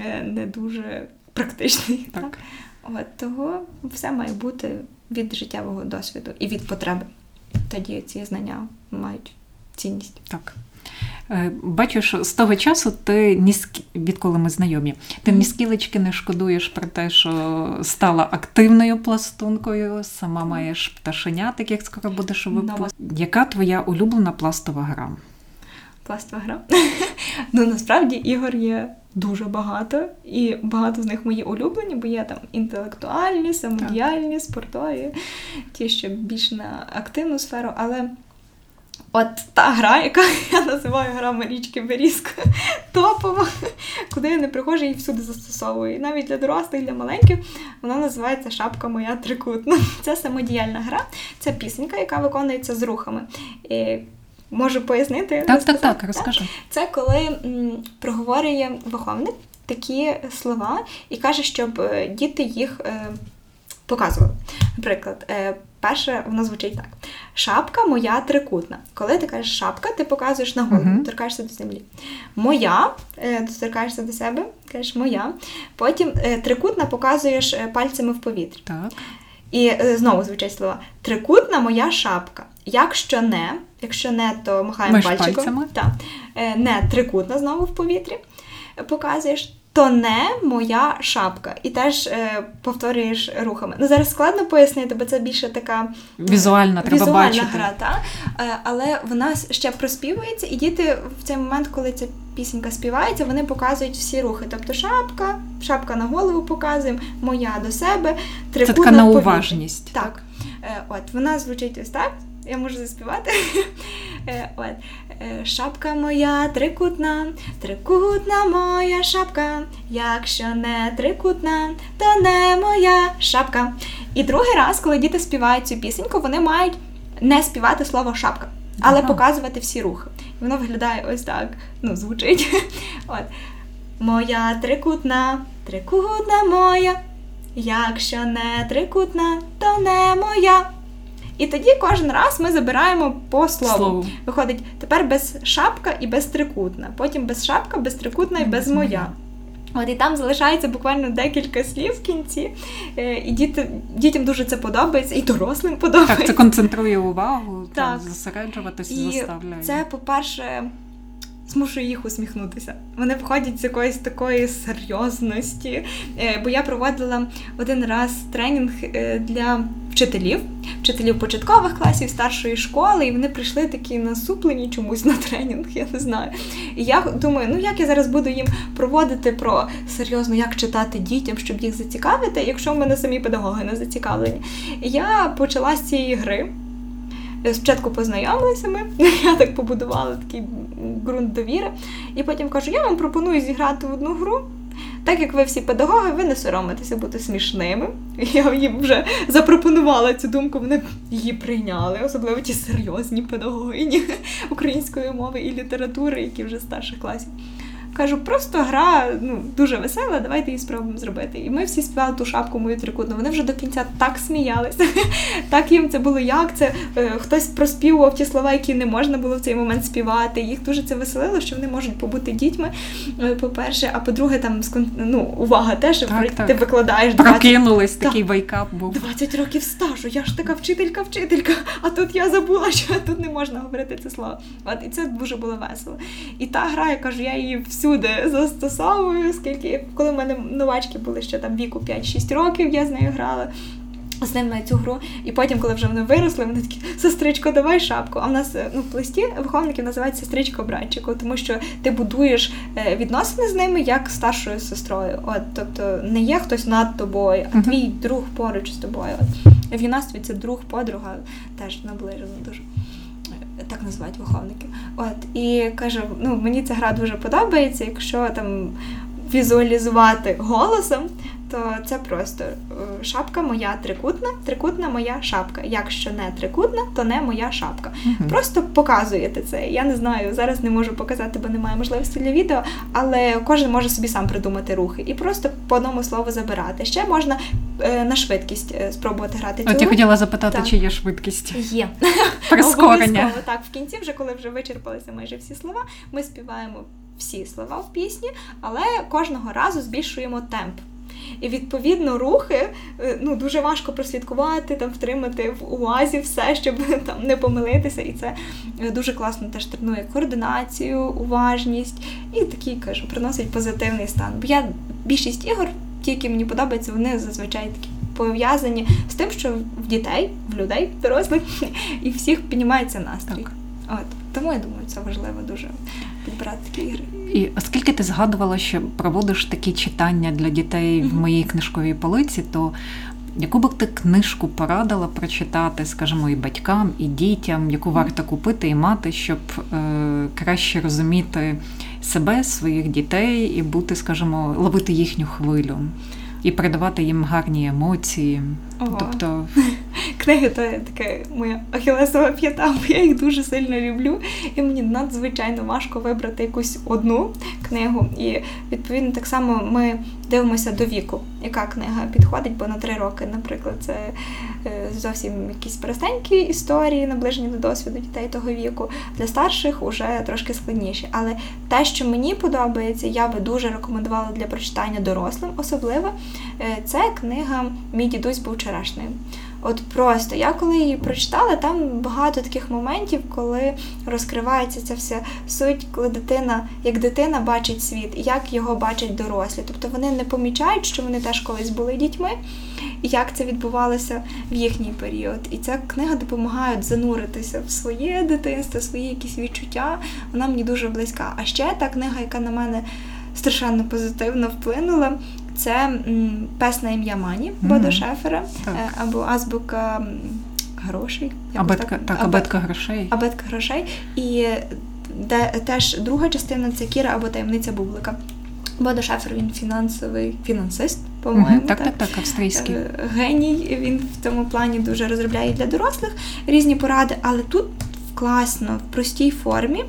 е, не дуже практичний. Так. так? От, Того все має бути від життєвого досвіду і від потреби тоді ці знання мають цінність. Так. Е, бачу, що з того часу ти ні відколи ми знайомі, ти ні скілечки не шкодуєш про те, що стала активною пластункою, сама маєш пташенят, як скоро будеш у. Яка твоя улюблена пластова гра? Пластова гра? Ну насправді ігор є дуже багато, і багато з них мої улюблені, бо є там інтелектуальні, самодіяльні, спортові, ті, що більш на активну сферу. Але от та гра, яка я називаю гра Марічки Берізка, топова, куди я не приходжу і всюди застосовую. І навіть для дорослих, для маленьких, вона називається Шапка моя трикутна. Це самодіяльна гра, це пісенька, яка виконується з рухами. І Можу пояснити? Так, так, так, розкажи. Це коли проговорює виховник такі слова і каже, щоб е, діти їх е, показували. Наприклад, е, перше воно звучить так: шапка моя трикутна. Коли ти кажеш шапка, ти показуєш на голову, uh-huh. торкаєшся до землі. Моя, е, торкаєшся до себе, кажеш моя. Потім е, трикутна показуєш е, пальцями в повітрі. Так. І е, знову звучать слова: трикутна моя шапка. Якщо не, якщо не, то махаємо пальчиком. Пальцями. Так. Е, не трикутна знову в повітрі показуєш, то не моя шапка. І теж е, повторюєш рухами. Ну зараз складно пояснити, бо це більше така візуальна, треба візуальна бачити. гра, та? Е, але вона ще проспівується, і діти в цей момент, коли ця пісенька співається, вони показують всі рухи. Тобто шапка, шапка на голову показуємо, моя до себе, трикутна Це така на уважність. Так. Е, от вона звучить ось так я можу заспівати. Е, от. Е, шапка моя трикутна, трикутна моя шапка. Якщо не трикутна, то не моя шапка. І другий раз, коли діти співають цю пісеньку, вони мають не співати слово шапка, але ага. показувати всі рухи. І воно виглядає ось так. Ну, звучить. От. Моя трикутна, трикутна моя. Якщо не трикутна, то не моя. І тоді кожен раз ми забираємо по слову. слову. Виходить, тепер без шапка і без трикутна. Потім без шапка, без трикутна і без моя. От і там залишається буквально декілька слів в кінці, е, і діти, дітям дуже це подобається, і дорослим подобається. Так, це концентрує увагу, Так. І заставляє. це, по-перше, змушує їх усміхнутися. Вони виходять з якоїсь такої серйозності. Е, Бо я проводила один раз тренінг е, для вчителів, вчителів початкових класів старшої школи, і вони прийшли такі насуплені чомусь на тренінг, я не знаю. І я думаю, ну як я зараз буду їм проводити про серйозно, як читати дітям, щоб їх зацікавити, якщо в мене самі педагоги не зацікавлені. Я почала з цієї гри. Спочатку познайомилися ми, я так побудувала такий ґрунт довіри. І потім кажу: я вам пропоную зіграти в одну гру. Так як ви всі педагоги, ви не соромитеся бути смішними. Я їм вже запропонувала цю думку, вони її прийняли, особливо ті серйозні педагогині української мови і літератури, які вже старших класів. Кажу, просто гра ну, дуже весела, давайте її спробуємо зробити. І ми всі співали ту шапку мою трикутну. Вони вже до кінця так сміялися. Так їм це було як це. е, Хтось проспівував ті слова, які не можна було в цей момент співати. Їх дуже це веселило, що вони можуть побути дітьми. е, По-перше, а по-друге, там ну, увага теж Так, так. ти викладаєш 20 Прокинулись, Так. такий wake up був. 20 років стажу, я ж така вчителька, вчителька, а тут я забула, що тут не можна говорити це слово. От і це дуже було весело. І та гра, я кажу, я її всюди застосовую, оскільки коли в мене новачки були ще там віку 5-6 років, я з нею грала. З ними цю гру, і потім, коли вже вони виросли, вони такі сестричко, давай шапку. А в нас е, ну, в плесті виховників називають сестричко братчику, тому що ти будуєш е, відносини з ними як старшою сестрою. От, тобто не є хтось над тобою, а твій друг поруч з тобою. От. В юнацтві це друг, подруга теж наближено дуже. Так називають виховники. От і кажу, ну мені ця гра дуже подобається. Якщо там візуалізувати голосом, то це просто е, шапка моя трикутна, трикутна моя шапка. Якщо не трикутна, то не моя шапка. Мгм. Просто показуєте це. Я не знаю, зараз не можу показати, бо немає можливості для відео, але кожен може собі сам придумати рухи і просто по одному слову забирати. Ще можна е, на швидкість е, спробувати грати цю От я хотіла запитати, Так. чи є швидкість Є. прискорення. Обов'язково, Так, в кінці, вже коли вже вичерпалися майже всі слова, ми співаємо всі слова в пісні, але кожного разу збільшуємо темп. І відповідно рухи е, ну дуже важко прослідкувати, там втримати в увазі все, щоб там не помилитися. І це е, дуже класно теж тренує координацію, уважність і такий кажу, приносить позитивний стан. Бо я більшість ігор, ті, які мені подобаються, вони зазвичай такі пов'язані з тим, що в дітей, в людей, дорослих і всіх піднімається настрій. Так. От тому я думаю, це важливо дуже підбирати такі ігри. І оскільки ти згадувала, що проводиш такі читання для дітей в моїй книжковій полиці, то яку б ти книжку порадила прочитати, скажімо, і батькам, і дітям, яку варто купити і мати, щоб е, краще розуміти себе, своїх дітей і бути, скажімо, ловити їхню хвилю і передавати їм гарні емоції. Ого. Тобто, Книги то таке моя ахілесова п'ята, бо я їх дуже сильно люблю, і мені надзвичайно важко вибрати якусь одну книгу. І відповідно так само ми дивимося до віку, яка книга підходить, бо на три роки, наприклад, це зовсім якісь простенькі історії, наближені до досвіду дітей того віку. Для старших уже трошки складніші. Але те, що мені подобається, я би дуже рекомендувала для прочитання дорослим, особливо, е, це книга Мій дідусь був вчорашнім. От просто я коли її прочитала, там багато таких моментів, коли розкривається ця вся суть, коли дитина, як дитина бачить світ, як його бачать дорослі. Тобто вони не помічають, що вони теж колись були дітьми, і як це відбувалося в їхній період. І ця книга допомагає зануритися в своє дитинство, свої якісь відчуття. Вона мені дуже близька. А ще та книга, яка на мене страшенно позитивно вплинула. Це пес на ім'я Мані Бодо Шефера Так. е, або азбука грошей. абетка, так, Абе- абетка грошей. абетка грошей. І де теж друга частина це Кіра або таємниця Бублика. Бодо Шафер він фінансовий фінансист, по-моєму. Так, так, так, австрійський. Е, Геній, він в цьому плані дуже розробляє для дорослих різні поради, але тут класно, в простій формі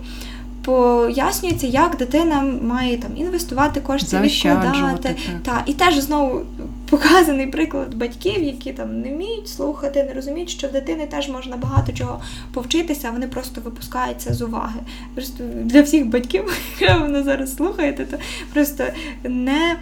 пояснюється, як дитина має там інвестувати кошти, відкладати. Та, і теж знову показаний приклад батьків, які там не вміють слухати, не розуміють, що в дитини теж можна багато чого повчитися, а вони просто випускаються з уваги. Просто для всіх батьків, якщо ви зараз слухаєте, то просто не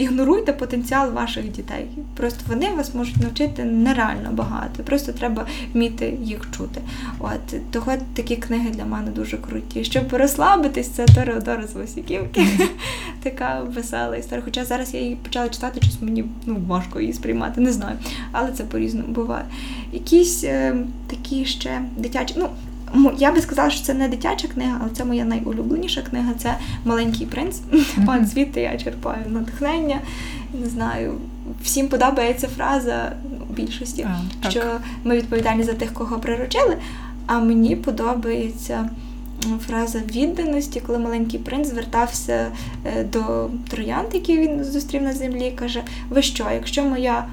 ігноруйте потенціал ваших дітей. Просто вони вас можуть навчити нереально багато. Просто треба вміти їх чути. От того такі книги для мене дуже круті. Щоб розслабитись, це Тореодора з Васіківки. Така весела історія. Хоча зараз я її почала читати, щось мені ну, важко її сприймати, не знаю. Але це по-різному буває. Якісь е, такі ще дитячі. ну, я би сказала, що це не дитяча книга, але це моя найулюбленіша книга це Маленький принц. Пан звідти я черпаю натхнення. Не знаю, всім подобається фраза ну, більшості, а, що ми відповідальні за тих, кого приручили. А мені подобається фраза відданості, коли маленький принц звертався е, до троянд, які він зустрів на землі, каже: Ви що, якщо моя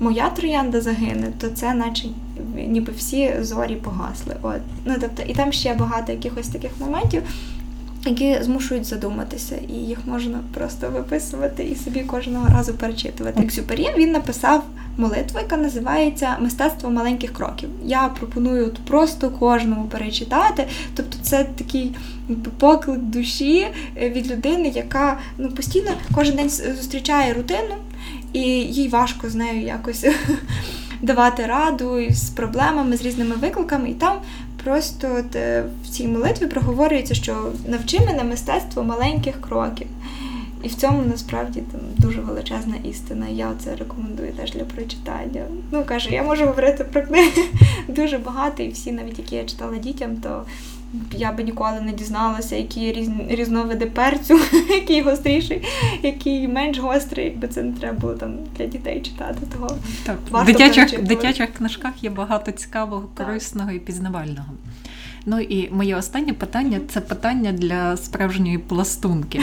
моя троянда загине, то це наче ніби всі зорі погасли. От. Ну, тобто, І там ще багато якихось таких моментів, які змушують задуматися, і їх можна просто виписувати і собі кожного разу перечитувати. Ексюпері він написав молитву, яка називається Мистецтво маленьких кроків. Я пропоную просто кожному перечитати. Тобто, це такий поклик душі е, від людини, яка ну, постійно кожен день зустрічає рутину, і їй важко з нею якось давати раду з проблемами, з різними викликами. І там просто е, в цій молитві проговорюється, що навчи мене мистецтво маленьких кроків. І в цьому насправді там дуже величезна істина. Я це рекомендую теж для прочитання. Ну кажу, я можу говорити про книги дуже багато, і всі, навіть які я читала дітям, то я би ніколи не дізналася, які різ... різновиди перцю, який гостріший, який менш гострий, якби це не треба було там для дітей читати. Того так. В дитячих, дитячих книжках є багато цікавого, корисного і пізнавального. Ну і моє останнє питання це питання для справжньої пластунки.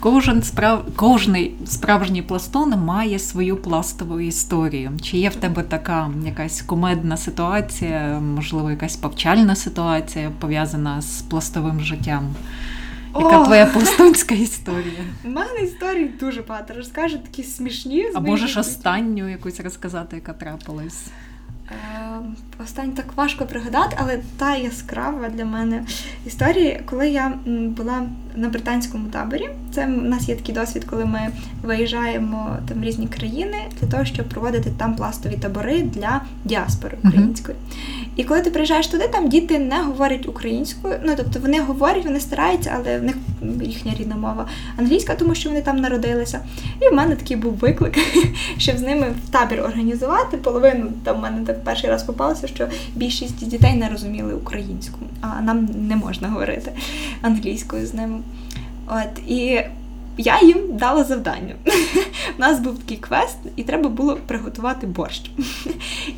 Кожен справ... Кожний справжній пластун має свою пластову історію. Чи є в тебе така якась кумедна ситуація, можливо, якась повчальна ситуація пов'язана з пластовим життям? Яка О! твоя пластунська історія? У мене історії дуже багато. Розкажу такі смішні. А можеш останню якусь розказати, яка трапилась? Останнє так важко пригадати, але та яскрава для мене історія, коли я була на британському таборі. Це в нас є такий досвід, коли ми виїжджаємо там в різні країни для того, щоб проводити там пластові табори для діаспори української. Uh-huh. І коли ти приїжджаєш туди, там діти не говорять українською. Ну тобто вони говорять, вони стараються, але в них їхня рідна мова англійська, тому що вони там народилися. І в мене такий був виклик, щоб з ними в табір організувати. Половину там в мене так перший раз попалося, що більшість дітей не розуміли українську, а нам не можна говорити англійською з ними. От і я їм дала завдання. У нас був такий квест, і треба було приготувати борщ.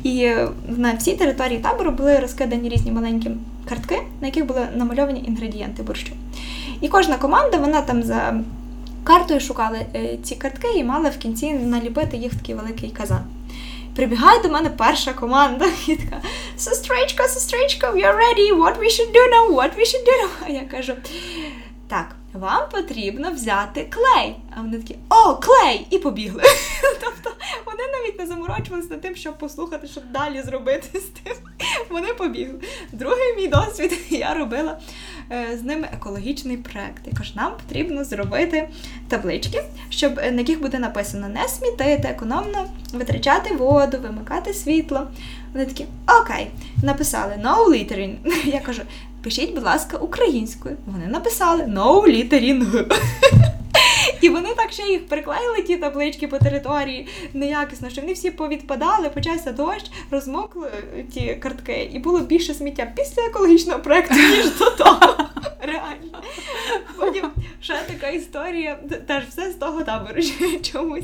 І на всій території табору були розкидані різні маленькі картки, на яких були намальовані інгредієнти борщу. І кожна команда, вона там за картою шукала е, ці картки і мала в кінці наліпити їх в такий великий казан. Прибігає до мене перша команда і така Сестричка, сестричка, we are ready, what we should do now, what we should do now. А я кажу, так, вам потрібно взяти клей. А вони такі, о, клей! І побігли. Тобто вони навіть не заморочувалися над тим, щоб послухати, що далі зробити з тим. Вони побігли. Другий мій досвід я робила е, з ними екологічний проект. Я кажу, нам потрібно зробити таблички, щоб на яких буде написано не смітити, економно витрачати воду, вимикати світло. Вони такі, окей, написали no littering. Я кажу, пишіть, будь ласка, українською. Вони написали no littering. І вони так ще їх приклеїли, ті таблички по території неякісно, що вони всі повідпадали, почався дощ, розмокли ті картки, і було більше сміття після екологічного проєкту, ніж до того. Реально. Потім ще така історія, теж все з того табору чомусь.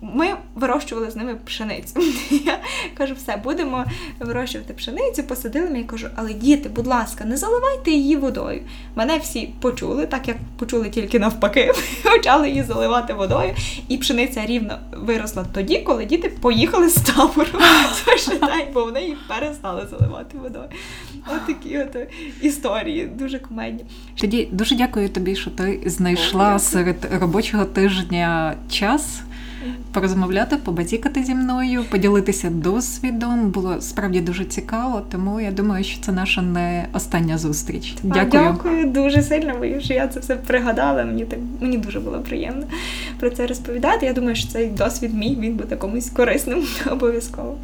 Ми вирощували з ними пшеницю. Я кажу, все, будемо вирощувати пшеницю, посадили ми, я кажу, але діти, будь ласка, не заливайте її водою. Мене всі почули, так як почули тільки навпаки, почали її заливати водою, і пшениця рівно виросла тоді, коли діти поїхали з табору. бо вони їх перестали заливати водою. От такі от історії, дуже комедні. Тоді дуже дякую тобі, що ти знайшла серед робочого тижня час порозмовляти, побатікати зі мною, поділитися досвідом. Було справді дуже цікаво, тому я думаю, що це наша не остання зустріч. Дякую. А, дякую дуже сильно, бо що я це все пригадала. Мені так мені дуже було приємно про це розповідати. Я думаю, що цей досвід мій він буде комусь корисним обов'язково.